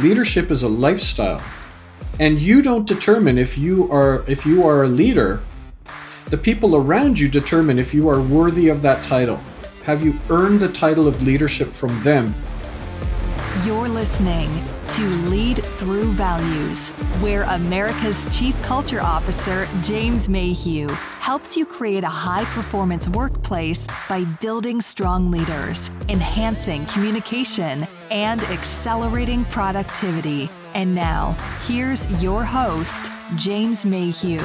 Leadership is a lifestyle. And you don't determine if you are if you are a leader. The people around you determine if you are worthy of that title. Have you earned the title of leadership from them? You're listening to Lead Through Values, where America's Chief Culture Officer, James Mayhew, helps you create a high performance workplace by building strong leaders, enhancing communication, and accelerating productivity. And now, here's your host, James Mayhew.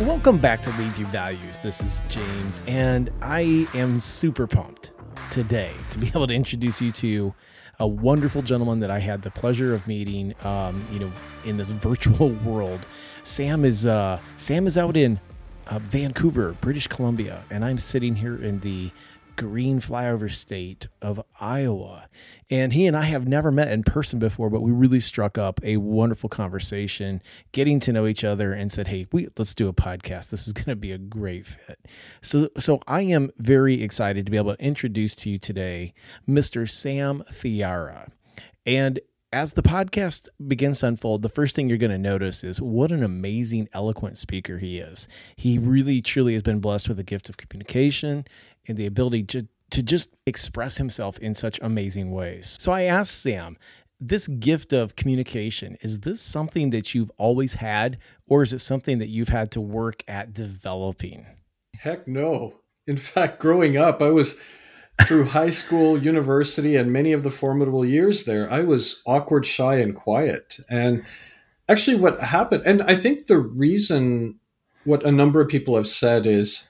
Welcome back to Lead Through Values. This is James, and I am super pumped today to be able to introduce you to a wonderful gentleman that I had the pleasure of meeting, um, you know, in this virtual world. Sam is uh, Sam is out in uh, Vancouver, British Columbia, and I'm sitting here in the green flyover state of Iowa. And he and I have never met in person before, but we really struck up a wonderful conversation, getting to know each other and said, "Hey, we let's do a podcast. This is going to be a great fit." So so I am very excited to be able to introduce to you today Mr. Sam Thiara. And as the podcast begins to unfold, the first thing you're going to notice is what an amazing, eloquent speaker he is. He really, truly has been blessed with the gift of communication and the ability to, to just express himself in such amazing ways. So I asked Sam, this gift of communication, is this something that you've always had, or is it something that you've had to work at developing? Heck no. In fact, growing up, I was through high school, university, and many of the formidable years there, I was awkward, shy, and quiet. And actually, what happened, and I think the reason what a number of people have said is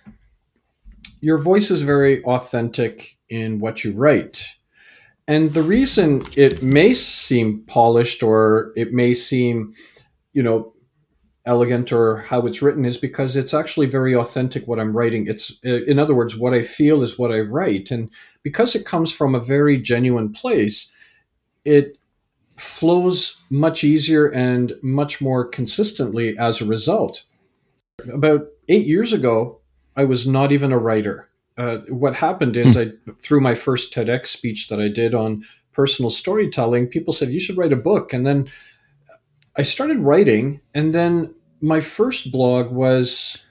your voice is very authentic in what you write. And the reason it may seem polished or it may seem, you know, elegant or how it's written is because it's actually very authentic what I'm writing. It's, in other words, what I feel is what I write. And because it comes from a very genuine place, it flows much easier and much more consistently as a result. About eight years ago, I was not even a writer. Uh, what happened is, hmm. I through my first TEDx speech that I did on personal storytelling, people said you should write a book, and then I started writing, and then my first blog was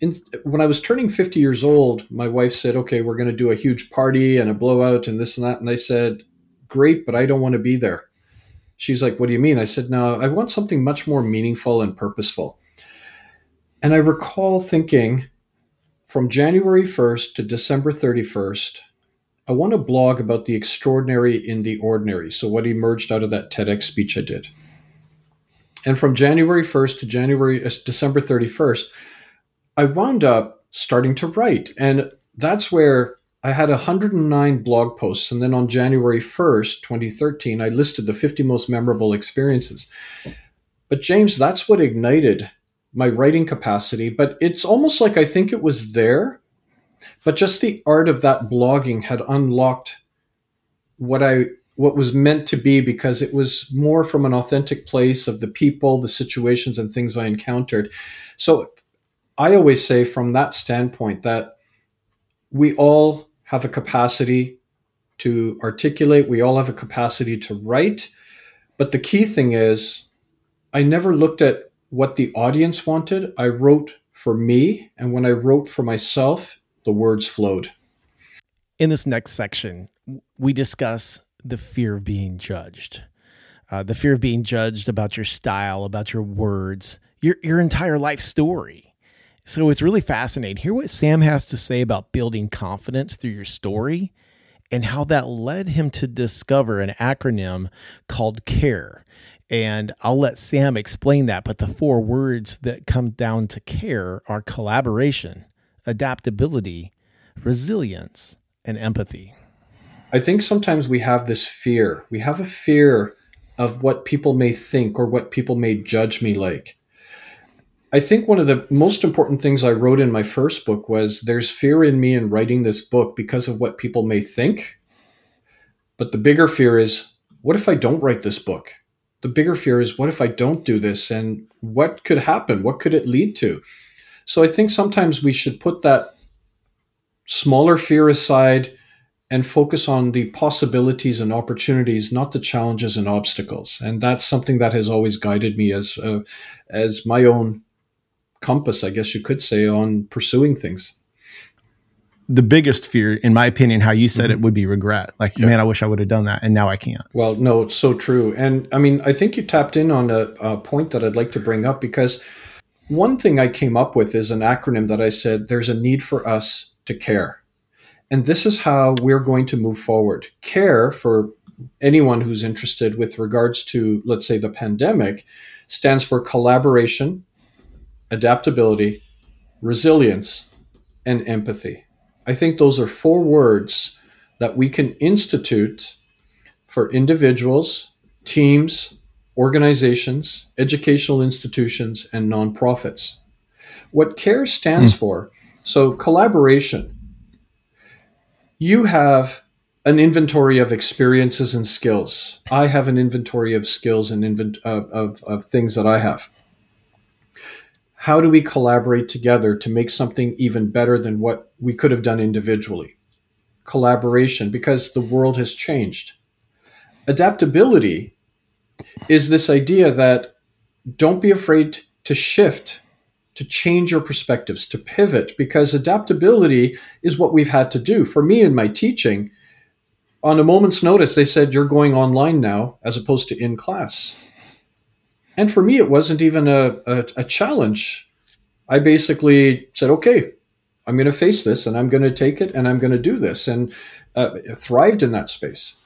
in, when I was turning 50 years old, my wife said, okay, we're going to do a huge party and a blowout and this and that. And I said, great, but I don't want to be there. She's like, what do you mean? I said, no, I want something much more meaningful and purposeful. And I recall thinking from January 1st to December 31st, I want to blog about the extraordinary in the ordinary. So, what emerged out of that TEDx speech I did. And from January 1st to January, uh, December 31st, I wound up starting to write. And that's where I had 109 blog posts. And then on January 1st, 2013, I listed the 50 most memorable experiences. But James, that's what ignited my writing capacity. But it's almost like I think it was there, but just the art of that blogging had unlocked what I what was meant to be because it was more from an authentic place of the people, the situations, and things I encountered. So I always say from that standpoint that we all have a capacity to articulate, we all have a capacity to write. But the key thing is, I never looked at what the audience wanted. I wrote for me. And when I wrote for myself, the words flowed. In this next section, we discuss the fear of being judged. Uh, the fear of being judged about your style, about your words, your, your entire life story. So it's really fascinating. Hear what Sam has to say about building confidence through your story and how that led him to discover an acronym called CARE. And I'll let Sam explain that. But the four words that come down to CARE are collaboration, adaptability, resilience, and empathy. I think sometimes we have this fear. We have a fear of what people may think or what people may judge me like. I think one of the most important things I wrote in my first book was there's fear in me in writing this book because of what people may think. But the bigger fear is what if I don't write this book? The bigger fear is what if I don't do this and what could happen? What could it lead to? So I think sometimes we should put that smaller fear aside and focus on the possibilities and opportunities, not the challenges and obstacles. And that's something that has always guided me as uh, as my own compass, I guess you could say, on pursuing things. The biggest fear, in my opinion, how you said mm-hmm. it would be regret. Like, yeah. man, I wish I would have done that, and now I can't. Well, no, it's so true. And I mean, I think you tapped in on a, a point that I'd like to bring up because one thing I came up with is an acronym that I said there's a need for us to care. And this is how we're going to move forward. Care for anyone who's interested with regards to, let's say, the pandemic, stands for collaboration, adaptability, resilience, and empathy. I think those are four words that we can institute for individuals, teams, organizations, educational institutions, and nonprofits. What CARE stands mm. for, so collaboration, you have an inventory of experiences and skills. I have an inventory of skills and invent- of, of, of things that I have. How do we collaborate together to make something even better than what we could have done individually? Collaboration, because the world has changed. Adaptability is this idea that don't be afraid to shift to change your perspectives, to pivot, because adaptability is what we've had to do. For me in my teaching, on a moment's notice, they said, You're going online now as opposed to in class. And for me, it wasn't even a, a, a challenge. I basically said, Okay, I'm going to face this and I'm going to take it and I'm going to do this, and uh, thrived in that space.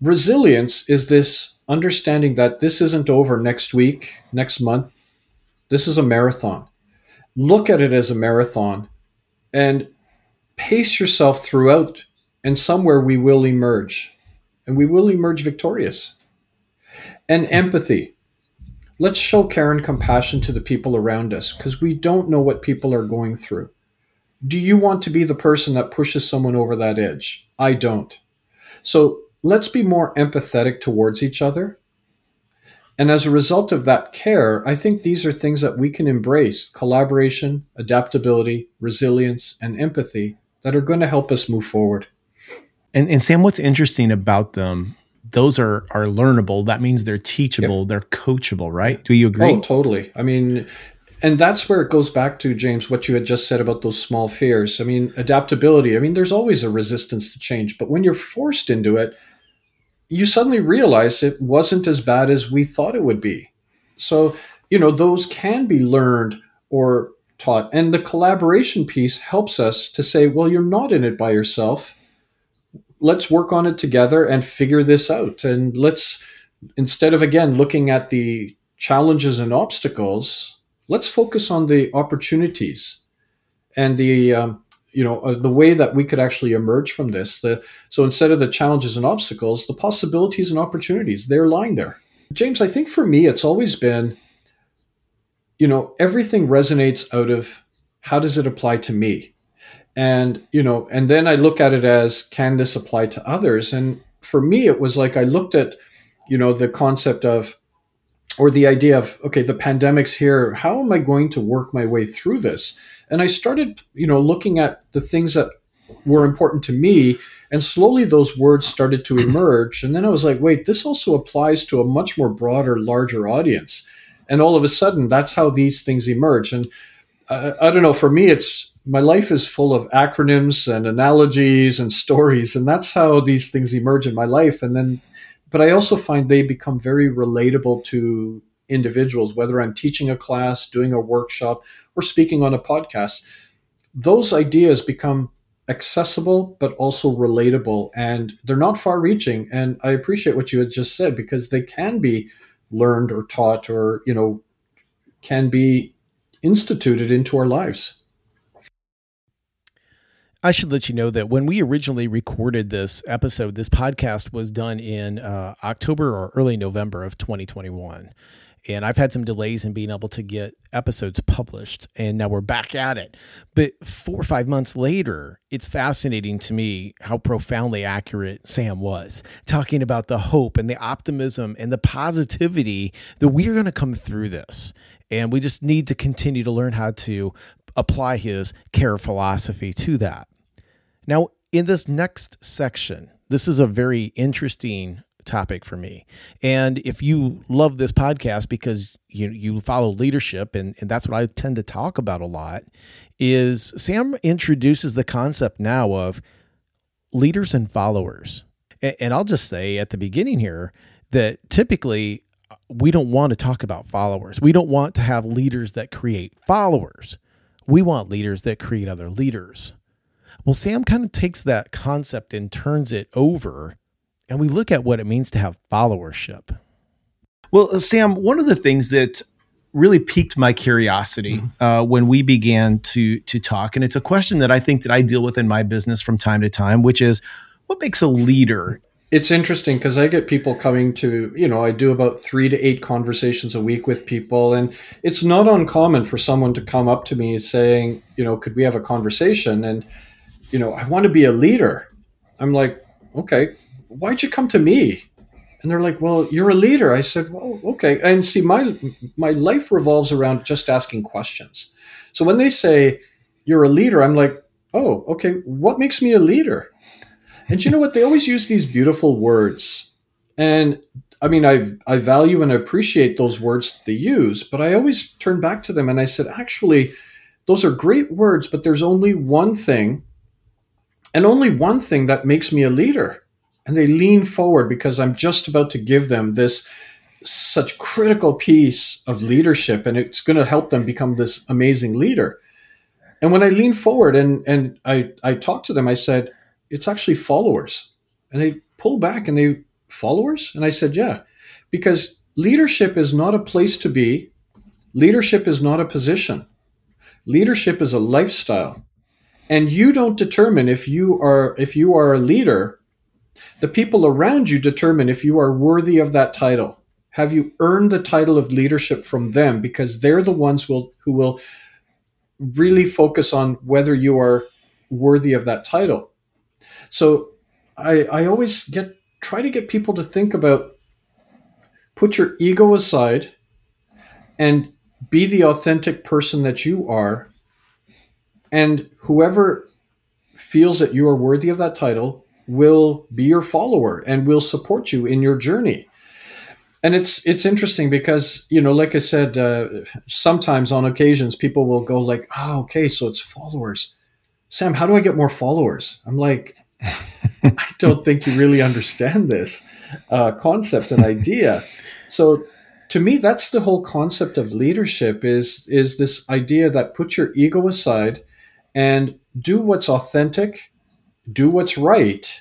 Resilience is this understanding that this isn't over next week, next month, this is a marathon. Look at it as a marathon and pace yourself throughout, and somewhere we will emerge, and we will emerge victorious. And empathy. Let's show care and compassion to the people around us because we don't know what people are going through. Do you want to be the person that pushes someone over that edge? I don't. So let's be more empathetic towards each other and as a result of that care, I think these are things that we can embrace collaboration, adaptability, resilience, and empathy that are going to help us move forward. And, and Sam, what's interesting about them, those are, are learnable. That means they're teachable, yep. they're coachable, right? Do you agree? Oh, totally. I mean, and that's where it goes back to, James, what you had just said about those small fears. I mean, adaptability. I mean, there's always a resistance to change, but when you're forced into it, you suddenly realize it wasn't as bad as we thought it would be. So, you know, those can be learned or taught. And the collaboration piece helps us to say, well, you're not in it by yourself. Let's work on it together and figure this out. And let's, instead of again looking at the challenges and obstacles, let's focus on the opportunities and the um, you know uh, the way that we could actually emerge from this the so instead of the challenges and obstacles the possibilities and opportunities they're lying there. James i think for me it's always been you know everything resonates out of how does it apply to me? And you know and then i look at it as can this apply to others? And for me it was like i looked at you know the concept of or the idea of okay the pandemic's here how am i going to work my way through this and I started, you know, looking at the things that were important to me, and slowly those words started to emerge. And then I was like, wait, this also applies to a much more broader, larger audience. And all of a sudden, that's how these things emerge. And uh, I don't know, for me, it's my life is full of acronyms and analogies and stories, and that's how these things emerge in my life. And then, but I also find they become very relatable to individuals, whether I'm teaching a class, doing a workshop, or speaking on a podcast, those ideas become accessible but also relatable and they're not far reaching and i appreciate what you had just said because they can be learned or taught or you know can be instituted into our lives I should let you know that when we originally recorded this episode, this podcast was done in uh, October or early November of 2021 and I've had some delays in being able to get episodes published, and now we're back at it. But four or five months later, it's fascinating to me how profoundly accurate Sam was, talking about the hope and the optimism and the positivity that we're going to come through this. And we just need to continue to learn how to apply his care philosophy to that. Now, in this next section, this is a very interesting topic for me. And if you love this podcast because you you follow leadership and, and that's what I tend to talk about a lot, is Sam introduces the concept now of leaders and followers. And, and I'll just say at the beginning here that typically uh, we don't want to talk about followers. We don't want to have leaders that create followers. We want leaders that create other leaders. Well, Sam kind of takes that concept and turns it over and we look at what it means to have followership. Well, uh, Sam, one of the things that really piqued my curiosity mm-hmm. uh, when we began to to talk, and it's a question that I think that I deal with in my business from time to time, which is what makes a leader. It's interesting because I get people coming to, you know, I do about three to eight conversations a week with people. And it's not uncommon for someone to come up to me saying, you know, could we have a conversation? And, you know, I want to be a leader. I'm like, okay, why'd you come to me? And they're like, well, you're a leader. I said, well, okay. And see, my my life revolves around just asking questions. So when they say you're a leader, I'm like, oh, okay. What makes me a leader? And you know what? They always use these beautiful words, and I mean, I I value and appreciate those words they use, but I always turn back to them and I said, actually, those are great words, but there's only one thing, and only one thing that makes me a leader and they lean forward because I'm just about to give them this such critical piece of leadership and it's going to help them become this amazing leader. And when I lean forward and and I I talked to them, I said, "It's actually followers." And they pull back and they followers, and I said, "Yeah." Because leadership is not a place to be. Leadership is not a position. Leadership is a lifestyle. And you don't determine if you are if you are a leader the people around you determine if you are worthy of that title. Have you earned the title of leadership from them because they're the ones will, who will really focus on whether you are worthy of that title. So I, I always get try to get people to think about put your ego aside and be the authentic person that you are and whoever feels that you are worthy of that title will be your follower and will support you in your journey. And it's it's interesting because you know like i said uh, sometimes on occasions people will go like oh okay so it's followers. Sam how do i get more followers? I'm like i don't think you really understand this uh, concept and idea. So to me that's the whole concept of leadership is is this idea that put your ego aside and do what's authentic do what's right,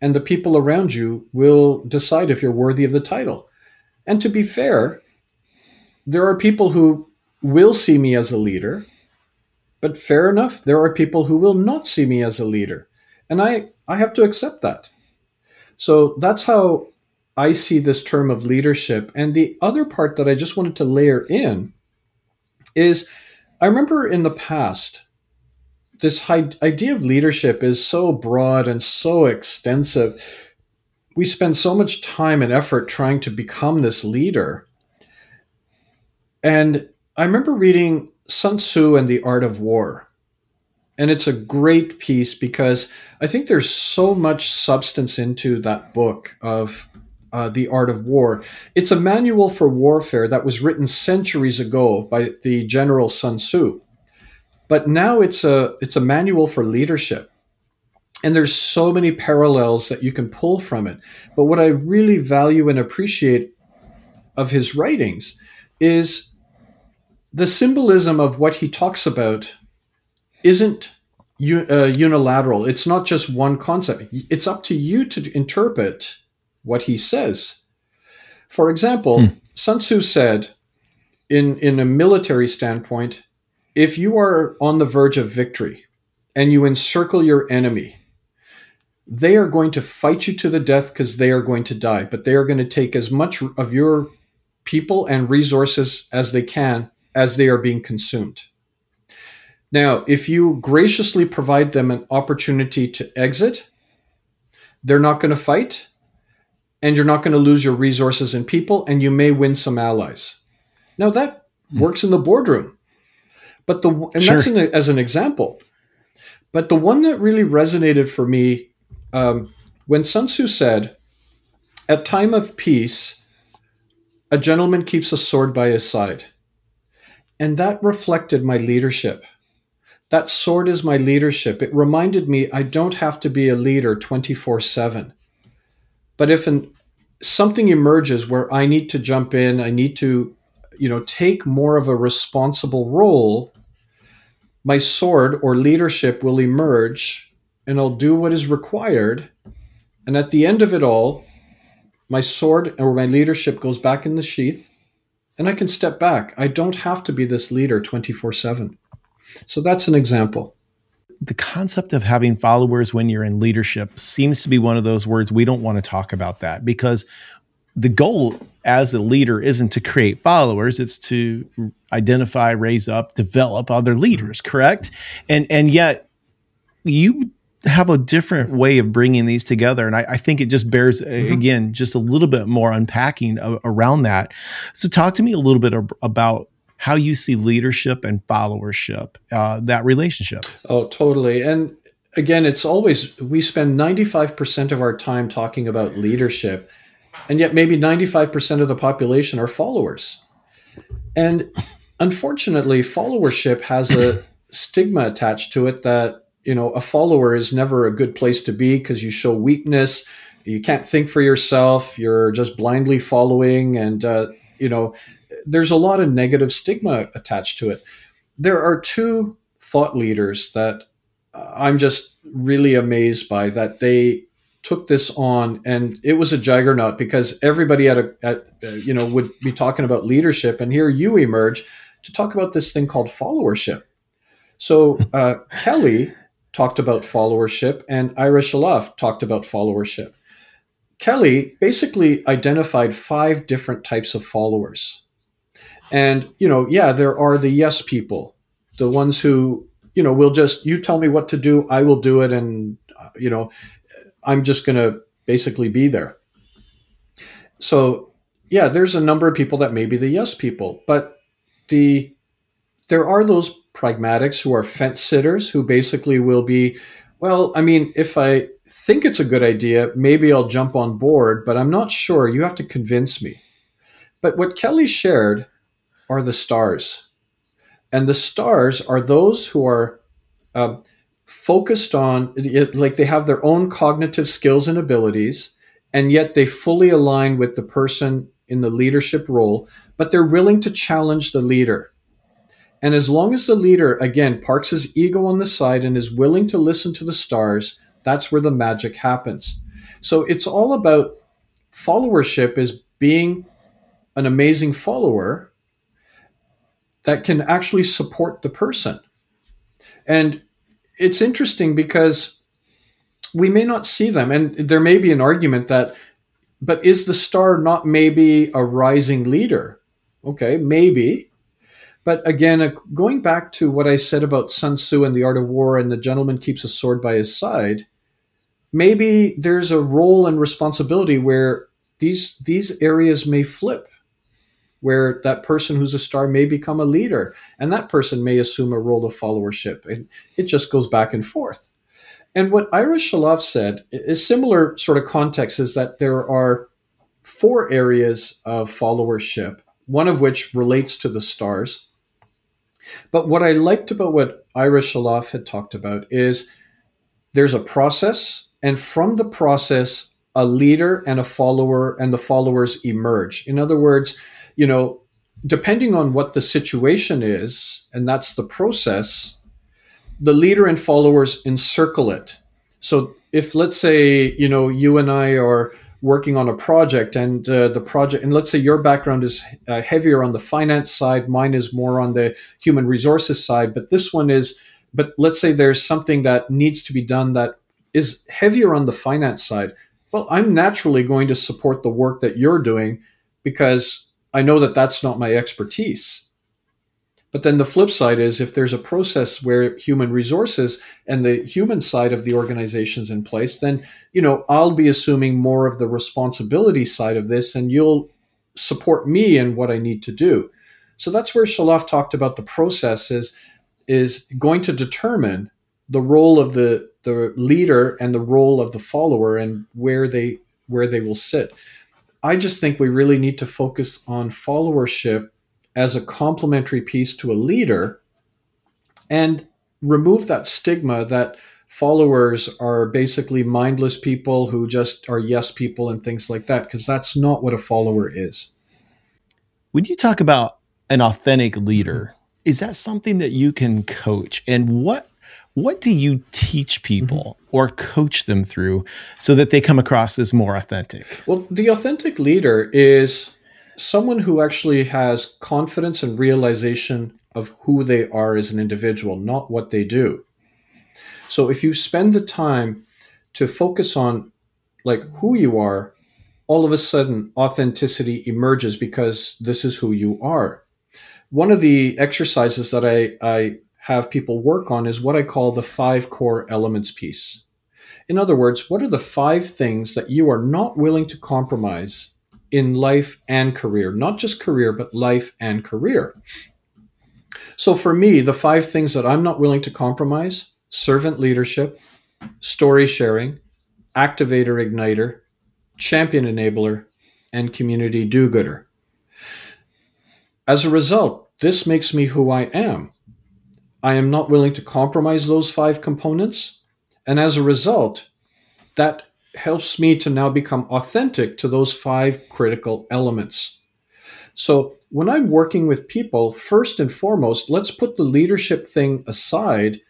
and the people around you will decide if you're worthy of the title. And to be fair, there are people who will see me as a leader, but fair enough, there are people who will not see me as a leader. And I, I have to accept that. So that's how I see this term of leadership. And the other part that I just wanted to layer in is I remember in the past, this idea of leadership is so broad and so extensive. We spend so much time and effort trying to become this leader. And I remember reading Sun Tzu and the Art of War. And it's a great piece because I think there's so much substance into that book of uh, The Art of War. It's a manual for warfare that was written centuries ago by the general Sun Tzu but now it's a it's a manual for leadership. And there's so many parallels that you can pull from it. But what i really value and appreciate of his writings is the symbolism of what he talks about isn't uh, unilateral. It's not just one concept. It's up to you to interpret what he says. For example hmm. sun tzu said in in a military standpoint if you are on the verge of victory and you encircle your enemy, they are going to fight you to the death because they are going to die, but they are going to take as much of your people and resources as they can as they are being consumed. Now, if you graciously provide them an opportunity to exit, they're not going to fight, and you're not going to lose your resources and people, and you may win some allies. Now, that mm. works in the boardroom. But the and sure. that's an, as an example. But the one that really resonated for me um, when Sun Tzu said, At time of peace, a gentleman keeps a sword by his side. And that reflected my leadership. That sword is my leadership. It reminded me I don't have to be a leader 24 7. But if an, something emerges where I need to jump in, I need to, you know, take more of a responsible role, my sword or leadership will emerge and I'll do what is required. And at the end of it all, my sword or my leadership goes back in the sheath and I can step back. I don't have to be this leader 24 7. So that's an example. The concept of having followers when you're in leadership seems to be one of those words we don't want to talk about that because the goal as a leader isn't to create followers it's to identify raise up develop other leaders correct and and yet you have a different way of bringing these together and i, I think it just bears mm-hmm. again just a little bit more unpacking around that so talk to me a little bit about how you see leadership and followership, uh, that relationship. Oh, totally. And again, it's always, we spend 95% of our time talking about leadership, and yet maybe 95% of the population are followers. And unfortunately, followership has a stigma attached to it that, you know, a follower is never a good place to be because you show weakness. You can't think for yourself. You're just blindly following. And, uh, you know, there's a lot of negative stigma attached to it. There are two thought leaders that I'm just really amazed by that they took this on and it was a juggernaut because everybody at a at, uh, you know would be talking about leadership and here you emerge to talk about this thing called followership. So uh, Kelly talked about followership and Ira Chaleff talked about followership. Kelly basically identified five different types of followers. And, you know, yeah, there are the yes people, the ones who, you know, will just, you tell me what to do, I will do it. And, uh, you know, I'm just going to basically be there. So, yeah, there's a number of people that may be the yes people, but the, there are those pragmatics who are fence sitters who basically will be, well, I mean, if I think it's a good idea, maybe I'll jump on board, but I'm not sure. You have to convince me. But what Kelly shared are the stars. And the stars are those who are uh, focused on, it, like they have their own cognitive skills and abilities, and yet they fully align with the person in the leadership role, but they're willing to challenge the leader. And as long as the leader, again, parks his ego on the side and is willing to listen to the stars, that's where the magic happens. So it's all about followership is being an amazing follower that can actually support the person. And it's interesting because we may not see them, and there may be an argument that, but is the star not maybe a rising leader? Okay, maybe. But again, uh, going back to what I said about Sun Tzu and the art of war, and the gentleman keeps a sword by his side, maybe there's a role and responsibility where these these areas may flip where that person who's a star may become a leader and that person may assume a role of followership. And it just goes back and forth. And what Ira Chaleff said is similar sort of context is that there are four areas of followership, one of which relates to the stars. But what I liked about what Ira Chaleff had talked about is there's a process, and from the process, a leader and a follower and the followers emerge. In other words, you know, depending on what the situation is, and that's the process, the leader and followers encircle it. So if let's say, you know, you and I are working on a project and uh, the project and let's say your background is uh, heavier on the finance side mine is more on the human resources side but this one is but let's say there's something that needs to be done that is heavier on the finance side well i'm naturally going to support the work that you're doing because I know that that's not my expertise. But then the flip side is if there's a process where human resources and the human side of the organization's in place, then you know I'll be assuming more of the responsibility side of this, and you'll support me in what I need to do. So that's where Chaleff talked about the process is, is going to determine the role of the the leader and the role of the follower and where they where they will sit. I just think we really need to focus on followership as a complementary piece to a leader and remove that stigma that followers are basically mindless people who just are yes people and things like that because that's not what a follower is. When you talk about an authentic leader, is that something that you can coach and what what do you teach people. Or coach them through so that they come across as more authentic? Well, the authentic leader is someone who actually has confidence and realization of who they are as an individual, not what they do. So if you spend the time to focus on like who you are, all of a sudden authenticity emerges because this is who you are. One of the exercises that I, I have people work on is what I call the five core elements piece. In other words, what are the five things that you are not willing to compromise in life and career? Not just career, but life and career. So for me, the five things that I'm not willing to compromise servant leadership, story sharing, activator igniter, champion enabler, and community do gooder. As a result, this makes me who I am. I am not willing to compromise those five components. And as a result, that helps me to now become authentic to those five critical elements. So when I'm working with people, first and foremost, let's put the leadership thing aside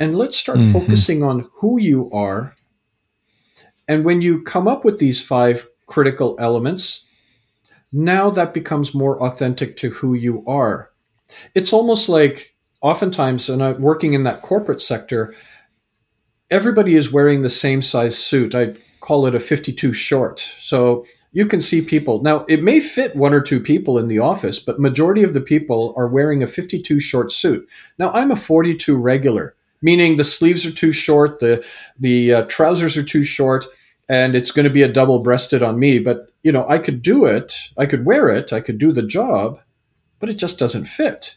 and let's start mm-hmm. focusing on who you are. And when you come up with these five critical elements, now that becomes more authentic to who you are. It's almost like oftentimes, and I'm working in that corporate sector, everybody is wearing the same size suit. I call it a 52 short. So you can see people. Now, it may fit one or two people in the office, but majority of the people are wearing a 52 short suit. Now, I'm a 42 regular, meaning the sleeves are too short, the the uh, trousers are too short, and it's going to be a double breasted on me, but you know, I could do it, I could wear it, I could do the job, but it just doesn't fit.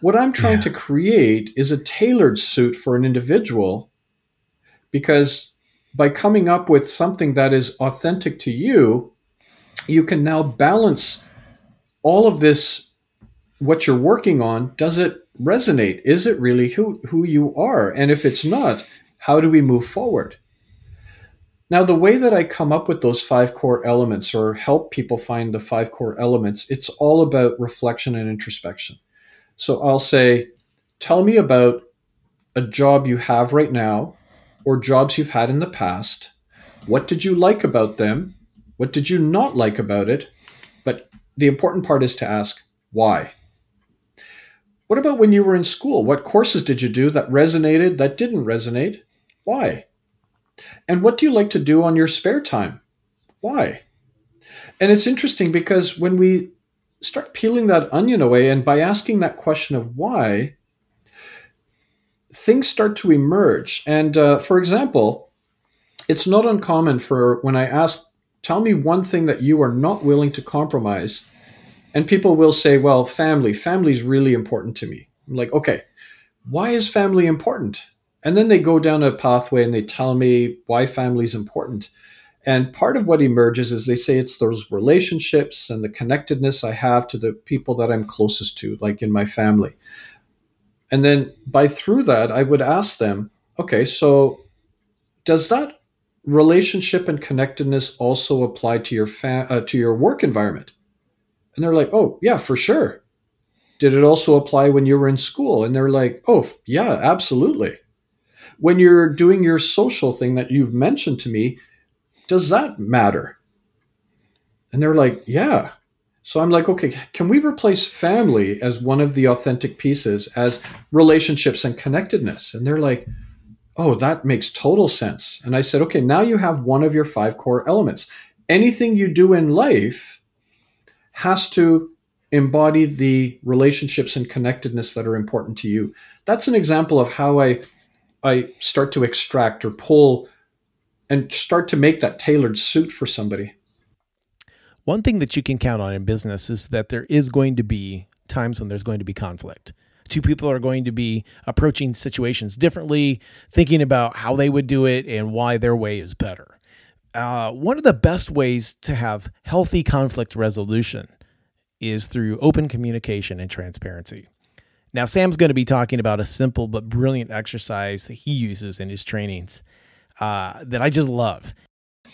What I'm trying yeah. to create is a tailored suit for an individual because by coming up with something that is authentic to you, you can now balance all of this what you're working on does it resonate? Is it really who who you are? And if it's not how do we move forward? Now the way that i come up with those five core elements or help people find the five core elements it's all about reflection and introspection so I'll say, tell me about a job you have right now or jobs you've had in the past. What did you like about them? What did you not like about it? But the important part is to ask why. What about when you were in school? What courses did you do that resonated, that didn't resonate? Why? And what do you like to do on your spare time? Why? And it's interesting because when we start peeling that onion away. And by asking that question of why, things start to emerge. And uh, for example, it's not uncommon for when I ask, tell me one thing that you are not willing to compromise. And people will say, well, family, family is really important to me. I'm like, okay, why is family important? And then they go down a pathway and they tell me why family is important. And part of what emerges is they say it's those relationships and the connectedness I have to the people that I'm closest to, like in my family. And then by through that, I would ask them, okay, so does that relationship and connectedness also apply to your fa- uh, to your work environment? And they're like, oh yeah, for sure. Did it also apply when you were in school? And they're like, oh yeah, absolutely. When you're doing your social thing that you've mentioned to me, does that matter? And they're like, yeah. So I'm like, okay, can we replace family as one of the authentic pieces as relationships and connectedness? And they're like, oh, that makes total sense. And I said, okay, now you have one of your five core elements. Anything you do in life has to embody the relationships and connectedness that are important to you. That's an example of how I I start to extract or pull and start to make that tailored suit for somebody. One thing that you can count on in business is that there is going to be times when there's going to be conflict. two people are going to be approaching situations differently, thinking about how they would do it and why their way is better. Uh, one of the best ways to have healthy conflict resolution is through open communication and transparency. Now, Sam's going to be talking about a simple but brilliant exercise that he uses in his trainings uh, that I just love.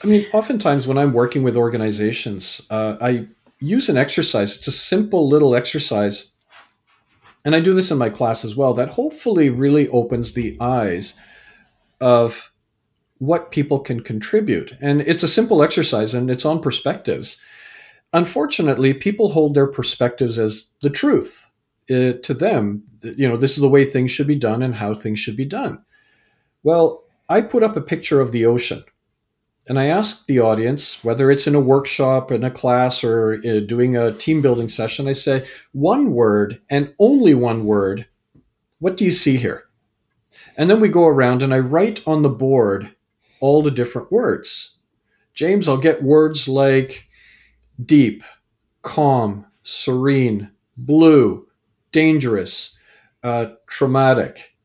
I mean, oftentimes when I'm working with organizations, uh, I use an exercise. It's a simple little exercise. And I do this in my class as well, that hopefully really opens the eyes of what people can contribute. And it's a simple exercise and it's on perspectives. Unfortunately, people hold their perspectives as the truth uh, to them. You know, this is the way things should be done and how things should be done. Well, I put up a picture of the ocean and I ask the audience, whether it's in a workshop, in a class, or uh, doing a team building session, I say, one word and only one word. What do you see here? And then we go around and I write on the board all the different words. James, I'll get words like deep, calm, serene, blue, dangerous, uh, traumatic,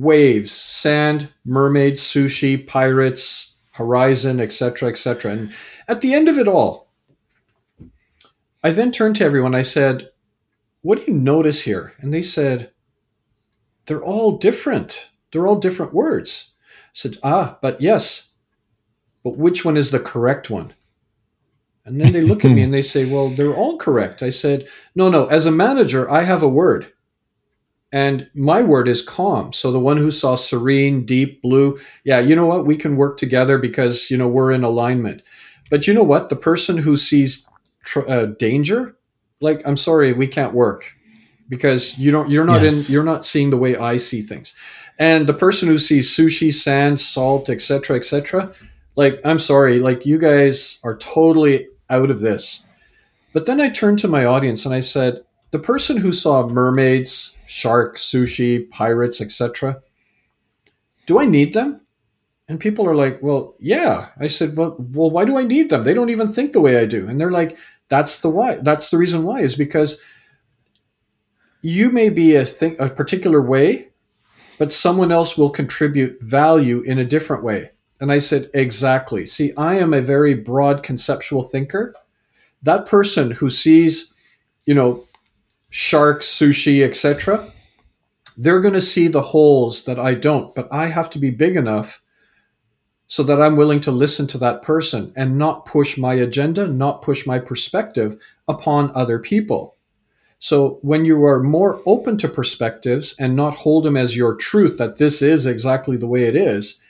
waves, sand, mermaid, sushi, pirates, horizon, etc., etc. And at the end of it all, I then turned to everyone. I said, What do you notice here? And they said, They're all different. They're all different words. I said, Ah, but yes, but which one is the correct one? And then they look at me and they say, Well, they're all correct. I said, No, no, as a manager, I have a word. And my word is calm. So the one who saw serene, deep blue, yeah, you know what? We can work together because, you know, we're in alignment. But you know what? The person who sees tr- uh, danger, like, I'm sorry, we can't work because you don't, you're not yes. in, you're not seeing the way I see things. And the person who sees sushi, sand, salt, etc., etc., like, I'm sorry, like, you guys are totally out of this. But then I turned to my audience and I said, the person who saw mermaids, sharks, sushi, pirates, etc., do I need them? And people are like, well, yeah. I said, well, well, why do I need them? They don't even think the way I do. And they're like, that's the why. That's the reason why is because you may be a think a particular way, but someone else will contribute value in a different way. And I said, exactly. See, I am a very broad conceptual thinker. That person who sees, you know, sharks, sushi, etc., they're going to see the holes that I don't, but I have to be big enough so that I'm willing to listen to that person and not push my agenda, not push my perspective upon other people. So when you are more open to perspectives and not hold them as your truth that this is exactly the way it is,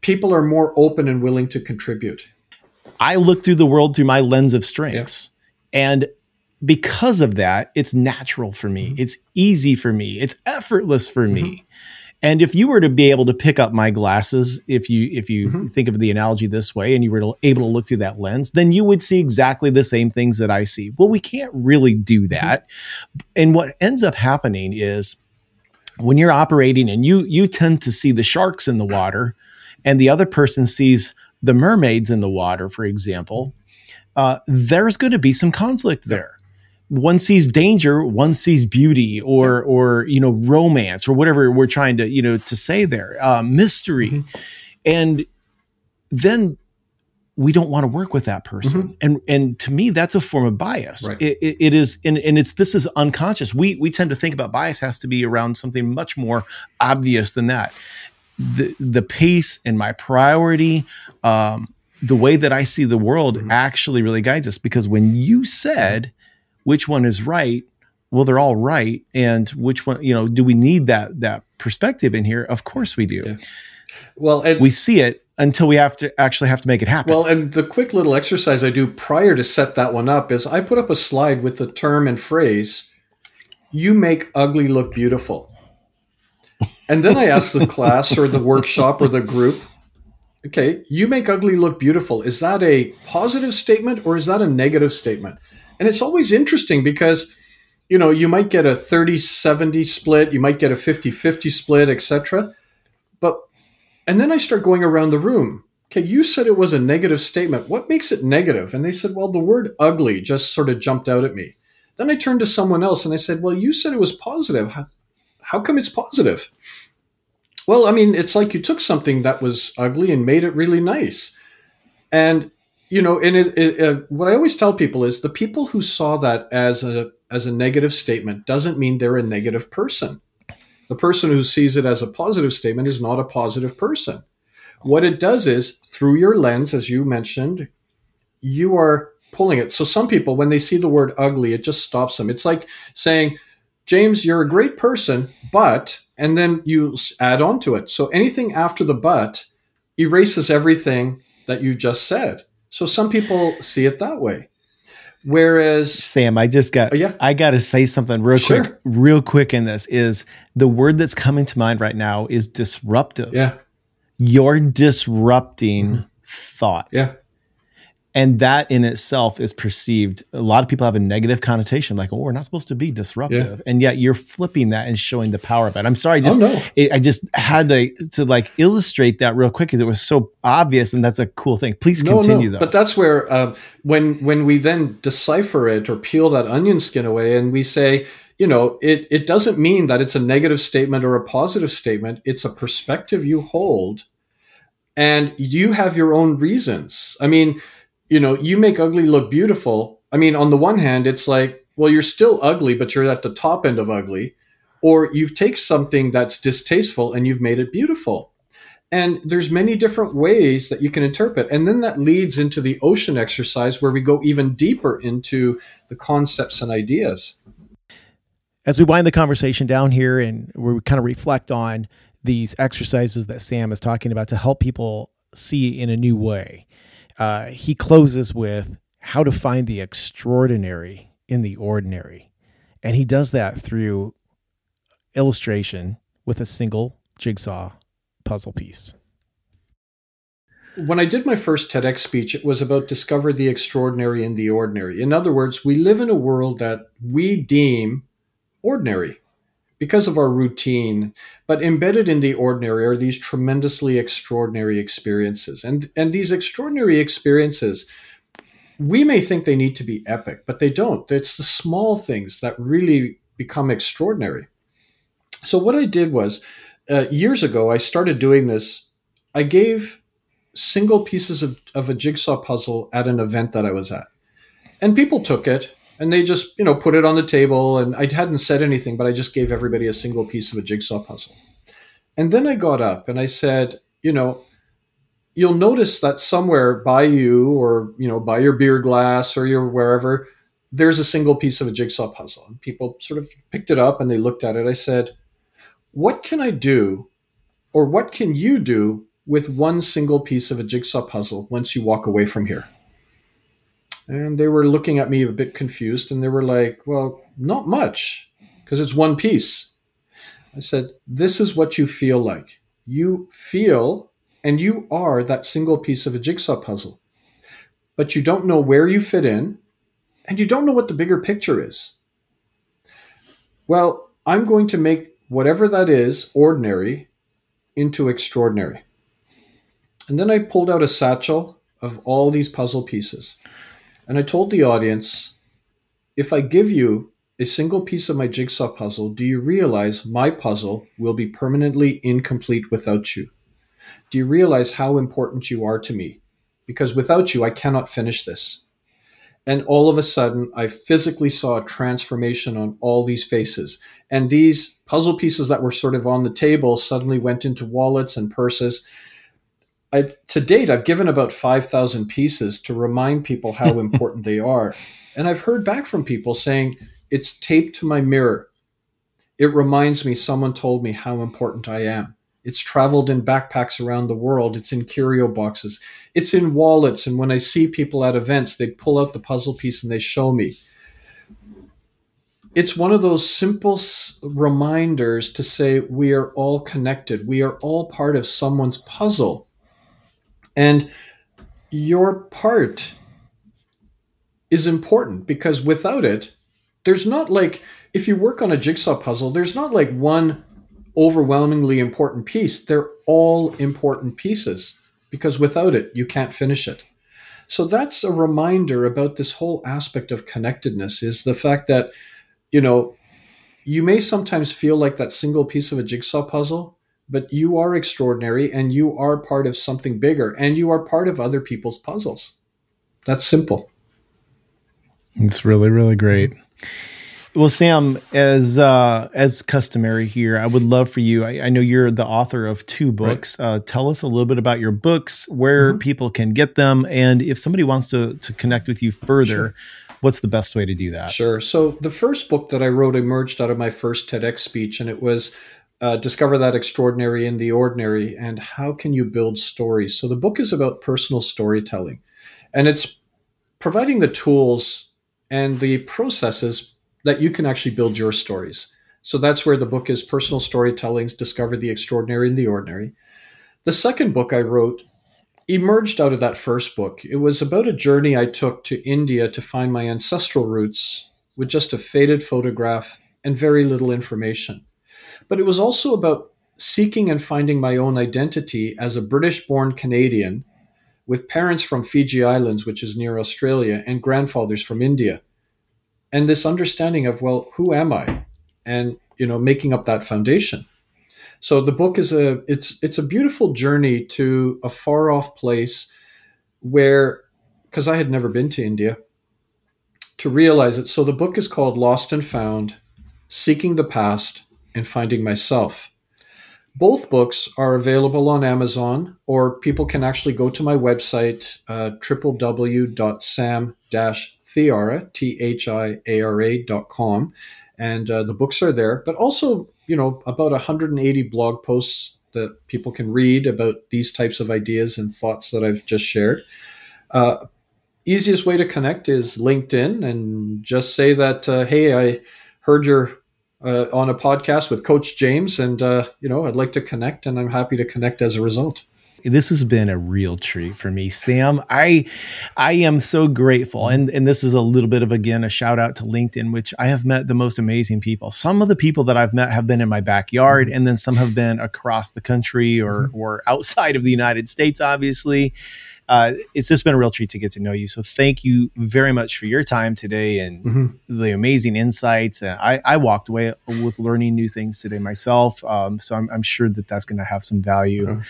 people are more open and willing to contribute. I look through the world through my lens of strengths. Yeah. And because of that, it's natural for me. Mm-hmm. It's easy for me. It's effortless for mm-hmm. me. And if you were to be able to pick up my glasses, if you if you mm-hmm. think of the analogy this way, and you were able to look through that lens, then you would see exactly the same things that I see. Well, we can't really do mm-hmm. that. And what ends up happening is when you're operating and you you tend to see the sharks in the water, and the other person sees the mermaids in the water, for example, uh, there's going to be some conflict there one sees danger, one sees beauty, or or you know romance, or whatever we're trying to you know to say there, uh, mystery, mm-hmm. and then we don't want to work with that person, mm-hmm. and and to me that's a form of bias. Right. It, it, it is, and, and it's this is unconscious. We we tend to think about bias has to be around something much more obvious than that. The the pace and my priority. Um, the way that I see the world mm-hmm. actually really guides us because when you said which one is right? Well they're all right. And which one you know do we need that that perspective in here? Of course we do. Yeah. well and, we see it until we have to actually have to make it happen. Well and the quick little exercise i do prior to set that one up is i put up a slide with the term and phrase you make ugly look beautiful. And then i ask the class or the workshop or the group okay you make ugly look beautiful. Is that a positive statement or is that a negative statement and it's always interesting because, you know, you might get a 30 70 split, you might get a 50 50 split, etc. But, and then I start going around the room. Okay, you said it was a negative statement. What makes it negative? And they said, well, the word ugly just sort of jumped out at me. Then I turned to someone else and I said, Well, you said it was positive. How, how come it's positive? Well, I mean, it's like you took something that was ugly and made it really nice. And you know, and it, it, uh, what I always tell people is the people who saw that as a as a negative statement doesn't mean they're a negative person. The person who sees it as a positive statement is not a positive person. What it does is through your lens, as you mentioned, you are pulling it. So some people, when they see the word ugly, it just stops them. It's like saying, James, you're a great person, but, and then you add on to it. So anything after the but erases everything that you just said. So some people see it that way. Whereas Sam, I just got oh, yeah. I got to say something real sure. quick, real quick in this is the word that's coming to mind right now is disruptive. Yeah. You're disrupting mm-hmm. thought. Yeah and that in itself is perceived a lot of people have a negative connotation like oh we're not supposed to be disruptive yeah. and yet you're flipping that and showing the power of it i'm sorry just oh, no. it, i just had to to like illustrate that real quick because it was so obvious and that's a cool thing please no, continue no. though but that's where um, when when we then decipher it or peel that onion skin away and we say you know it it doesn't mean that it's a negative statement or a positive statement it's a perspective you hold and you have your own reasons i mean you know, you make ugly look beautiful. I mean, on the one hand, it's like, well, you're still ugly, but you're at the top end of ugly. Or you've taken something that's distasteful and you've made it beautiful. And there's many different ways that you can interpret. And then that leads into the ocean exercise where we go even deeper into the concepts and ideas. As we wind the conversation down here and we kind of reflect on these exercises that Sam is talking about to help people see in a new way uh, he closes with how to find the extraordinary in the ordinary. And he does that through illustration with a single jigsaw puzzle piece. When I did my first TEDx speech, it was about discover the extraordinary in the ordinary. In other words, we live in a world that we deem ordinary because of our routine but embedded in the ordinary are these tremendously extraordinary experiences. And and these extraordinary experiences we may think they need to be epic but they don't. It's the small things that really become extraordinary. So what i did was uh, years ago i started doing this. I gave single pieces of, of a jigsaw puzzle at an event that i was at and people took it and they just you know put it on the table and i hadn't said anything but i just gave everybody a single piece of a jigsaw puzzle. And then i got up and i said you know you'll notice that somewhere by you or you know by your beer glass or your wherever there's a single piece of a jigsaw puzzle. And people sort of picked it up and they looked at it. I said what can i do or what can you do with one single piece of a jigsaw puzzle once you walk away from here and they were looking at me a bit confused and they were like, Well, not much, because it's one piece. I said, This is what you feel like. You feel and you are that single piece of a jigsaw puzzle, but you don't know where you fit in and you don't know what the bigger picture is. Well, I'm going to make whatever that is, ordinary, into extraordinary. And then I pulled out a satchel of all these puzzle pieces. And I told the audience if I give you a single piece of my jigsaw puzzle, do you realize my puzzle will be permanently incomplete without you? Do you realize how important you are to me? Because without you, I cannot finish this. And all of a sudden, I physically saw a transformation on all these faces. And these puzzle pieces that were sort of on the table suddenly went into wallets and purses. I, to date, I've given about 5,000 pieces to remind people how important they are. And I've heard back from people saying, it's taped to my mirror. It reminds me someone told me how important I am. It's traveled in backpacks around the world. It's in curio boxes. It's in wallets. And when I see people at events, they pull out the puzzle piece and they show me. It's one of those simple reminders to say we are all connected. We are all part of someone's puzzle. And your part is important because without it, there's not like, if you work on a jigsaw puzzle, there's not like one overwhelmingly important piece. They're all important pieces because without it, you can't finish it. So that's a reminder about this whole aspect of connectedness is the fact that, you know, you may sometimes feel like that single piece of a jigsaw puzzle, but you are extraordinary and you are part of something bigger and you are part of other people's puzzles. That's simple. It's really, really great. Well, Sam, as uh, as customary here, I would love for you. I, I know you're the author of two books. Right. Uh, tell us a little bit about your books, where mm-hmm. people can get them, and if somebody wants to to connect with you further, sure. what's the best way to do that? Sure. So the first book that I wrote emerged out of my first TEDx speech, and it was uh, discover that extraordinary in the ordinary, and how can you build stories. So the book is about personal storytelling, and it's providing the tools and the processes that you can actually build your stories. So that's where the book is Personal Storytellings Discover the Extraordinary in the Ordinary. The second book I wrote emerged out of that first book. It was about a journey I took to India to find my ancestral roots with just a faded photograph and very little information. But it was also about seeking and finding my own identity as a British born Canadian with parents from Fiji Islands, which is near Australia, and grandfathers from India. And this understanding of well who am i? And you know making up that foundation. So the book is a it's it's a beautiful journey to a far off place where because i had never been to india to realize it. So the book is called lost and found seeking the past and finding myself both books are available on amazon or people can actually go to my website uh, www.sam Thiara, dot com. And uh, the books are there, but also, you know, about 180 blog posts that people can read about these types of ideas and thoughts that I've just shared. Uh, easiest way to connect is LinkedIn and just say that, uh, hey, I heard you're uh, on a podcast with Coach James, and uh, you know I'd like to connect, and I'm happy to connect as a result this has been a real treat for me, Sam. I I am so grateful, and and this is a little bit of again a shout out to LinkedIn, which I have met the most amazing people. Some of the people that I've met have been in my backyard, and then some have been across the country or mm-hmm. or outside of the United States, obviously uh, it's just been a real treat to get to know you. So thank you very much for your time today and mm-hmm. the amazing insights. And I, I, walked away with learning new things today myself. Um, so I'm, I'm, sure that that's going to have some value.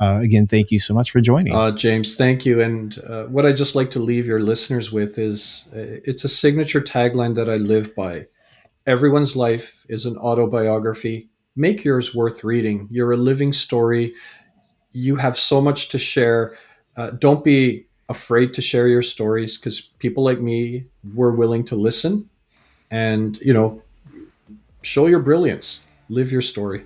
Uh, again, thank you so much for joining. Uh, James, thank you. And uh, what I just like to leave your listeners with is uh, it's a signature tagline that I live by. Everyone's life is an autobiography. Make yours worth reading. You're a living story. You have so much to share uh, don't be afraid to share your stories because people like me were willing to listen and you know show your brilliance. Live your story